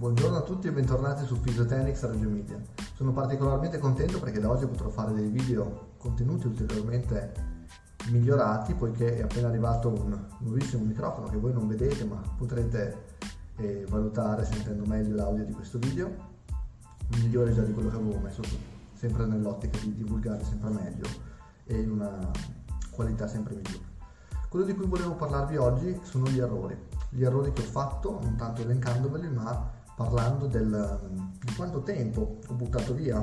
Buongiorno a tutti e bentornati su Physiotechnics Reggio Media. Sono particolarmente contento perché da oggi potrò fare dei video contenuti ulteriormente migliorati poiché è appena arrivato un nuovissimo microfono che voi non vedete ma potrete eh, valutare sentendo meglio l'audio di questo video, migliore già di quello che avevo messo su, sempre nell'ottica di divulgare sempre meglio e in una qualità sempre migliore. Quello di cui volevo parlarvi oggi sono gli errori, gli errori che ho fatto, non tanto elencandoveli ma parlando del, di quanto tempo ho buttato via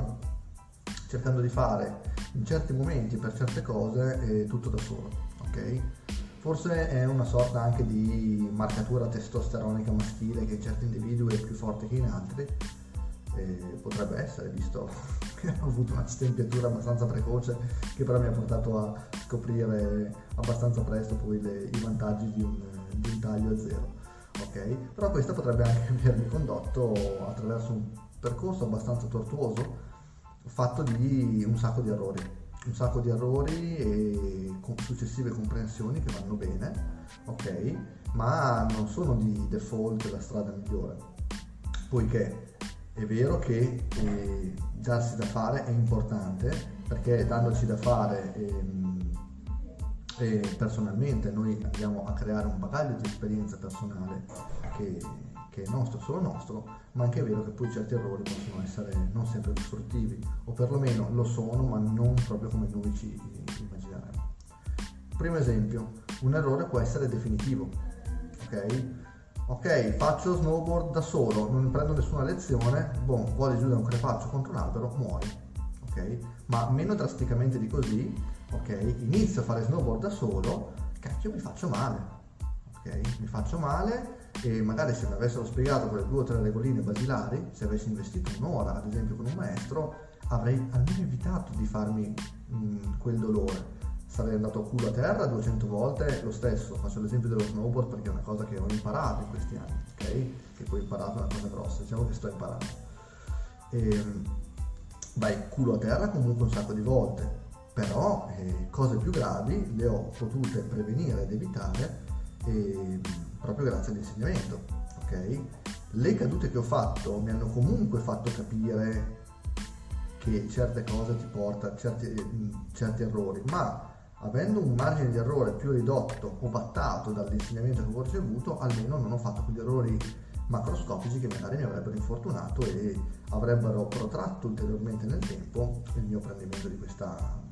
cercando di fare in certi momenti per certe cose eh, tutto da solo, ok? Forse è una sorta anche di marcatura testosteronica maschile che in certi individui è più forte che in altri, eh, potrebbe essere, visto che ho avuto una stempiatura abbastanza precoce che però mi ha portato a scoprire abbastanza presto poi le, i vantaggi di un, di un taglio a zero ok? Però questa potrebbe anche avermi condotto attraverso un percorso abbastanza tortuoso fatto di un sacco di errori, un sacco di errori e successive comprensioni che vanno bene, ok? Ma non sono di default la strada migliore, poiché è vero che eh, darsi da fare è importante, perché dandoci da fare ehm, e personalmente noi andiamo a creare un bagaglio di esperienza personale che, che, è nostro, solo nostro, ma anche è vero che poi certi errori possono essere non sempre costruttivi, o perlomeno lo sono, ma non proprio come noi ci immagineremo. Primo esempio, un errore può essere definitivo, ok? Ok, faccio snowboard da solo, non prendo nessuna lezione, boh, voli giù da un crepaccio contro un albero, muori, ok? Ma meno drasticamente di così, ok? Inizio a fare snowboard da solo, cacchio mi faccio male, ok? Mi faccio male e magari se mi avessero spiegato quelle due o tre regoline basilari, se avessi investito un'ora ad esempio con un maestro, avrei almeno evitato di farmi mh, quel dolore. Sarei andato a culo a terra 200 volte lo stesso, faccio l'esempio dello snowboard perché è una cosa che ho imparato in questi anni, ok? Che poi ho imparato una cosa grossa, diciamo che sto imparando. E, ehm, vai culo a terra comunque un sacco di volte, però eh, cose più gravi le ho potute prevenire ed evitare eh, proprio grazie all'insegnamento. Okay? Le cadute che ho fatto mi hanno comunque fatto capire che certe cose ti portano a certi, certi errori, ma avendo un margine di errore più ridotto o battato dall'insegnamento che ho ricevuto, almeno non ho fatto quegli errori macroscopici che magari mi avrebbero infortunato e avrebbero protratto ulteriormente nel tempo il mio apprendimento di questa,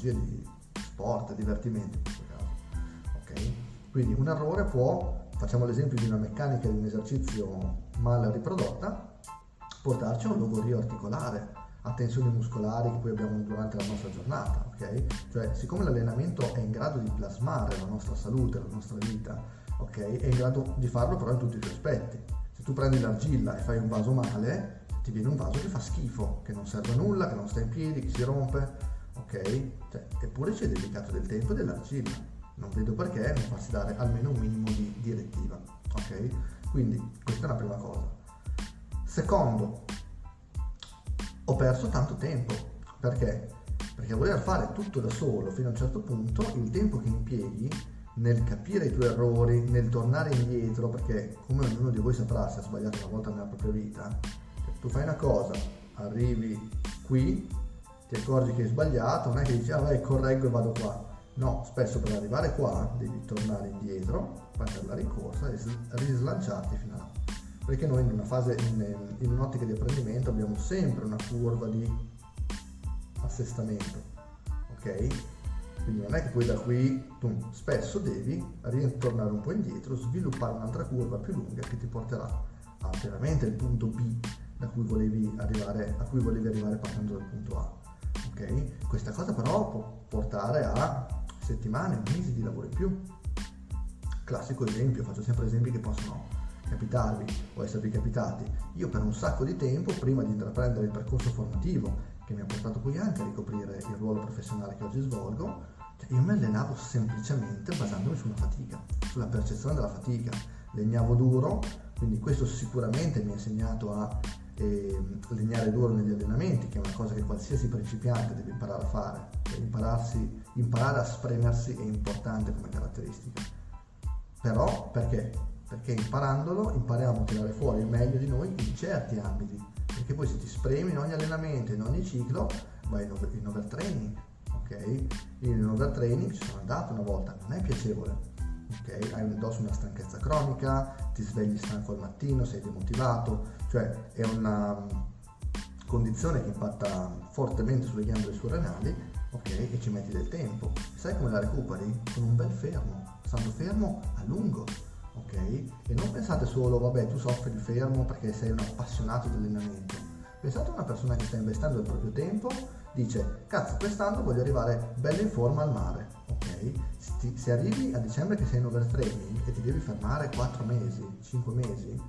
tipologia di sport, divertimento in questo caso. Okay? Quindi un errore può, facciamo l'esempio di una meccanica di un esercizio mal riprodotta, portarci a un logorio articolare, a tensioni muscolari che poi abbiamo durante la nostra giornata, ok? Cioè, siccome l'allenamento è in grado di plasmare la nostra salute, la nostra vita, ok? È in grado di farlo però in tutti i suoi aspetti. Se tu prendi l'argilla e fai un vaso male, ti viene un vaso che fa schifo, che non serve a nulla, che non sta in piedi, che si rompe, ok? Cioè, eppure ci hai dedicato del tempo e dell'argilla. Non vedo perché non farsi dare almeno un minimo di direttiva, ok? Quindi questa è la prima cosa. Secondo, ho perso tanto tempo. Perché? Perché voler fare tutto da solo fino a un certo punto, il tempo che impieghi nel capire i tuoi errori, nel tornare indietro, perché come ognuno di voi saprà se ha sbagliato una volta nella propria vita, tu fai una cosa, arrivi qui, ti accorgi che hai sbagliato, non è che dici ah vai correggo e vado qua. No, spesso per arrivare qua devi tornare indietro, prendere la rincorsa e rislanciarti fino a. Perché noi in una fase, in, in un'ottica di apprendimento abbiamo sempre una curva di assestamento, ok? Quindi non è che poi da qui tu spesso devi ritornare un po' indietro, sviluppare un'altra curva più lunga che ti porterà a veramente il punto B da cui volevi arrivare, a cui volevi arrivare partendo dal punto A ok? Questa cosa però può portare a settimane, mesi di lavoro in più. Classico esempio, faccio sempre esempi che possono capitarvi o esservi capitati. Io per un sacco di tempo, prima di intraprendere il percorso formativo che mi ha portato poi anche a ricoprire il ruolo professionale che oggi svolgo, cioè io mi allenavo semplicemente basandomi sulla fatica, sulla percezione della fatica. Legnavo duro, quindi questo sicuramente mi ha insegnato a eh, legnare duro negli allenamenti, che è una cosa che qualsiasi principiante deve imparare a fare. Cioè imparare a spremersi è importante come caratteristica. Però perché? perché imparandolo impariamo a tirare fuori il meglio di noi in certi ambiti, perché poi se ti spremi in ogni allenamento, in ogni ciclo, vai in, over, in overtraining, ok? Io in overtraining ci sono andato una volta, non è piacevole, ok? Hai addosso una stanchezza cronica, ti svegli stanco al mattino, sei demotivato, cioè è una condizione che impatta fortemente sulle ghiandole surrenali, ok? E ci metti del tempo. Sai come la recuperi? Con un bel fermo, stando fermo a lungo, ok? E non pensate solo, vabbè, tu soffri il fermo perché sei un appassionato di allenamento. Pensate a una persona che sta investendo il proprio tempo, dice, cazzo, quest'anno voglio arrivare bella in forma al mare, ok? Se, arrivi a dicembre che sei in overtraining e ti devi fermare 4 mesi, 5 mesi,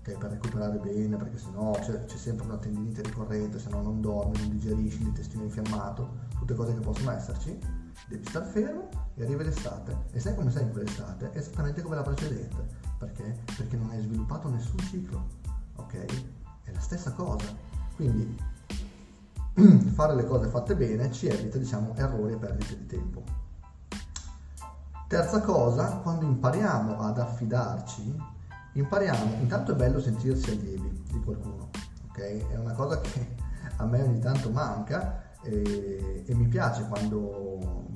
ok, per recuperare bene, perché sennò c'è, c'è sempre una tendinite ricorrente, se no non dormi, non digerisci, l'intestino infiammato, tutte cose che possono esserci, devi star fermo e arriva l'estate. E sai come sei in quell'estate? Esattamente come la precedente. Perché? Perché non hai sviluppato nessun ciclo, ok? È la stessa cosa. Quindi fare le cose fatte bene ci evita, diciamo, errori e perdite di tempo. Terza cosa, quando impariamo ad affidarci impariamo, intanto è bello sentirsi allievi di qualcuno, ok? È una cosa che a me ogni tanto manca e, e mi piace quando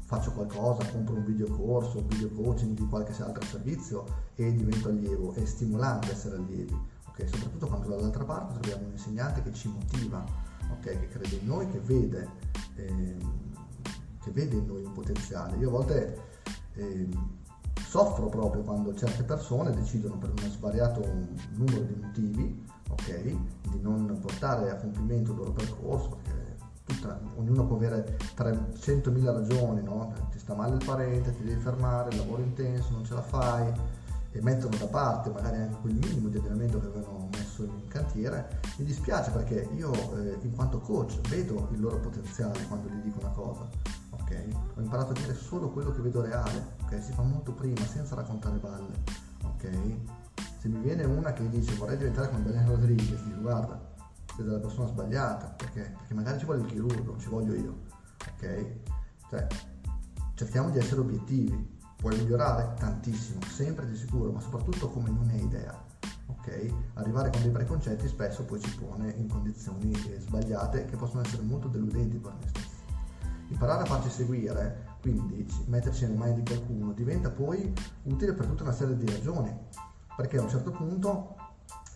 faccio qualcosa, compro un videocorso, un video coaching di qualche altro servizio e divento allievo, è stimolante essere allievi, ok? Soprattutto quando dall'altra parte troviamo un insegnante che ci motiva, ok? Che crede in noi, che vede, eh, che vede in noi un potenziale. Io a volte eh, soffro proprio quando certe persone decidono per un svariato numero di motivi, ok, di non portare a compimento il loro percorso, tutta, ognuno può avere 300.000 ragioni, no? ti sta male il parente, ti devi fermare, il lavoro intenso, non ce la fai, e mettono da parte magari anche quel minimo di allenamento che avevano messo in cantiere, mi dispiace perché io eh, in quanto coach vedo il loro potenziale quando gli dico una cosa ok? Ho imparato a dire solo quello che vedo reale, ok? Si fa molto prima, senza raccontare balle, ok? Se mi viene una che dice vorrei diventare come Belen Rodriguez, dico guarda, sei della persona sbagliata, perché? Perché magari ci vuole il chirurgo, ci voglio io, ok? Cioè, cerchiamo di essere obiettivi, puoi migliorare tantissimo, sempre di sicuro, ma soprattutto come non hai idea. ok? Arrivare con dei preconcetti spesso poi ci pone in condizioni sbagliate che possono essere molto deludenti per noi stessi imparare a farci seguire, quindi metterci nelle mani di qualcuno, diventa poi utile per tutta una serie di ragioni. Perché a un certo punto,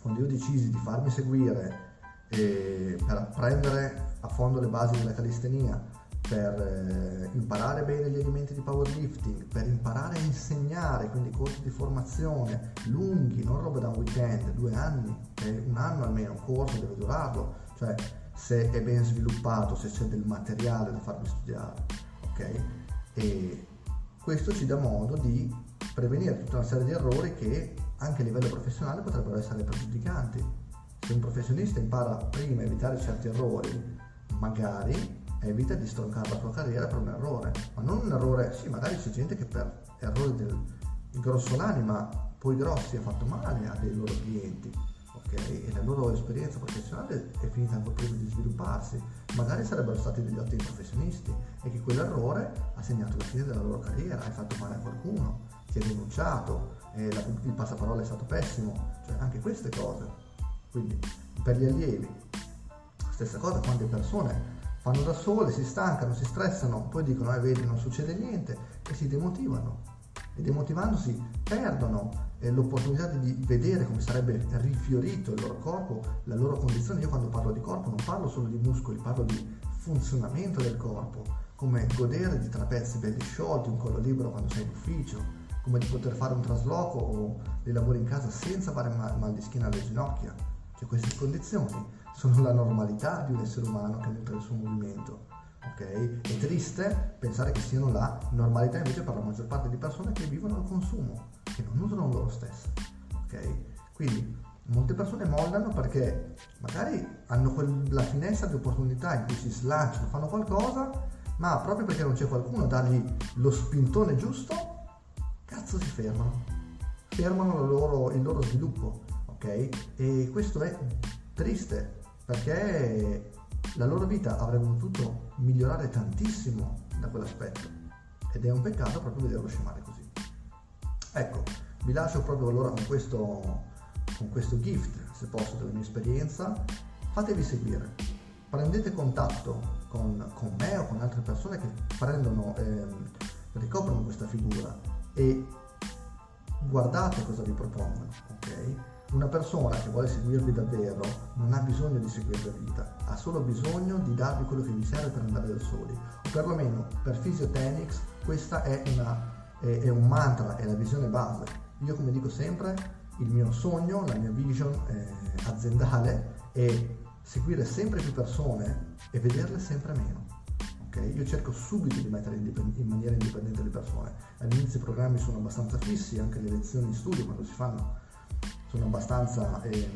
quando io decisi di farmi seguire eh, per apprendere a fondo le basi della calistenia, per eh, imparare bene gli elementi di powerlifting, per imparare a insegnare, quindi corsi di formazione lunghi, non roba da un weekend, due anni, eh, un anno almeno, un corso deve durarlo, cioè se è ben sviluppato, se c'è del materiale da farmi studiare, ok? E questo ci dà modo di prevenire tutta una serie di errori che anche a livello professionale potrebbero essere pregiudicanti. Se un professionista impara prima a evitare certi errori, magari evita di stroncare la sua carriera per un errore, ma non un errore, sì, magari c'è gente che per errori del grossolani, ma poi grossi ha fatto male a dei loro clienti okay? e la loro esperienza professionale è finita ancora prima di svilupparsi, magari sarebbero stati degli ottimi professionisti e che quell'errore ha segnato la fine della loro carriera, hai fatto male a qualcuno, ti hai denunciato, eh, la, il passaparola è stato pessimo, cioè anche queste cose. Quindi per gli allievi, stessa cosa quando le persone fanno da sole, si stancano, si stressano, poi dicono eh vedi non succede niente e si demotivano e demotivandosi perdono eh, l'opportunità di vedere come sarebbe rifiorito il loro corpo, la loro condizione. Io quando parlo di corpo non parlo solo di muscoli, parlo di funzionamento del corpo, come godere di trapezi belli sciolti, un collo libero quando sei in ufficio, come di poter fare un trasloco o dei lavori in casa senza fare mal, mal di schiena alle ginocchia. Cioè queste condizioni sono la normalità di un essere umano che nutre il suo movimento ok? È triste pensare che siano la normalità invece per la maggior parte di persone che vivono al consumo, che non nutrono loro stesse, ok? Quindi molte persone mollano perché magari hanno quella finestra di opportunità in cui si slanciano, fanno qualcosa, ma proprio perché non c'è qualcuno a dargli lo spintone giusto, cazzo si fermano, fermano loro, il loro sviluppo, ok? E questo è triste perché la loro vita avrebbe potuto migliorare tantissimo da quell'aspetto ed è un peccato proprio vederlo scemare così. Ecco, Vi lascio proprio allora con questo, con questo gift, se posso, della mia esperienza. Fatevi seguire, prendete contatto con, con me o con altre persone che prendono, ehm, ricoprono questa figura e guardate cosa vi propongono, ok? Una persona che vuole seguirvi davvero non ha bisogno di seguirvi a vita, ha solo bisogno di darvi quello che vi serve per andare da soli. O perlomeno per Physiotechnics questa è, una, è, è un mantra, è la visione base. Io come dico sempre, il mio sogno, la mia vision eh, aziendale è seguire sempre più persone e vederle sempre meno. Okay? Io cerco subito di mettere in maniera indipendente le persone. All'inizio i programmi sono abbastanza fissi, anche le lezioni in studio quando si fanno sono abbastanza eh,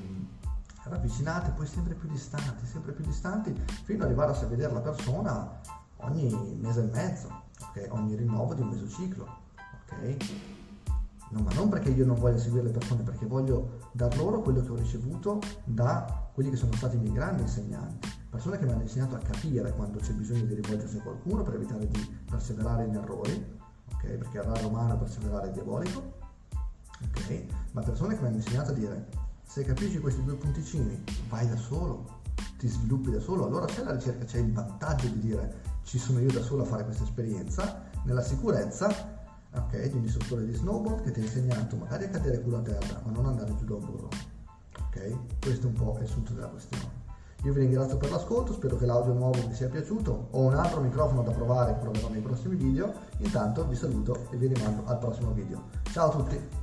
ravvicinate, poi sempre più distanti, sempre più distanti, fino ad arrivare a vedere la persona ogni mese e mezzo, okay? ogni rinnovo di un mesociclo. Okay? No, ma non perché io non voglio seguire le persone, perché voglio dar loro quello che ho ricevuto da quelli che sono stati i miei grandi insegnanti, persone che mi hanno insegnato a capire quando c'è bisogno di rivolgersi a qualcuno per evitare di perseverare in errori, okay? perché errare umano, perseverare è diabolico, ok? Ma persone che mi hanno insegnato a dire se capisci questi due punticini vai da solo, ti sviluppi da solo, allora c'è la ricerca, c'è il vantaggio di dire ci sono io da solo a fare questa esperienza, nella sicurezza okay, di un istruttore di snowboard che ti ha insegnato magari a cadere culo a terra, ma non andare giù da un burro. Ok? Questo è un po' il sunto della questione. Io vi ringrazio per l'ascolto, spero che l'audio nuovo vi sia piaciuto. Ho un altro microfono da provare, proverò nei prossimi video. Intanto vi saluto e vi rimando al prossimo video. Ciao a tutti!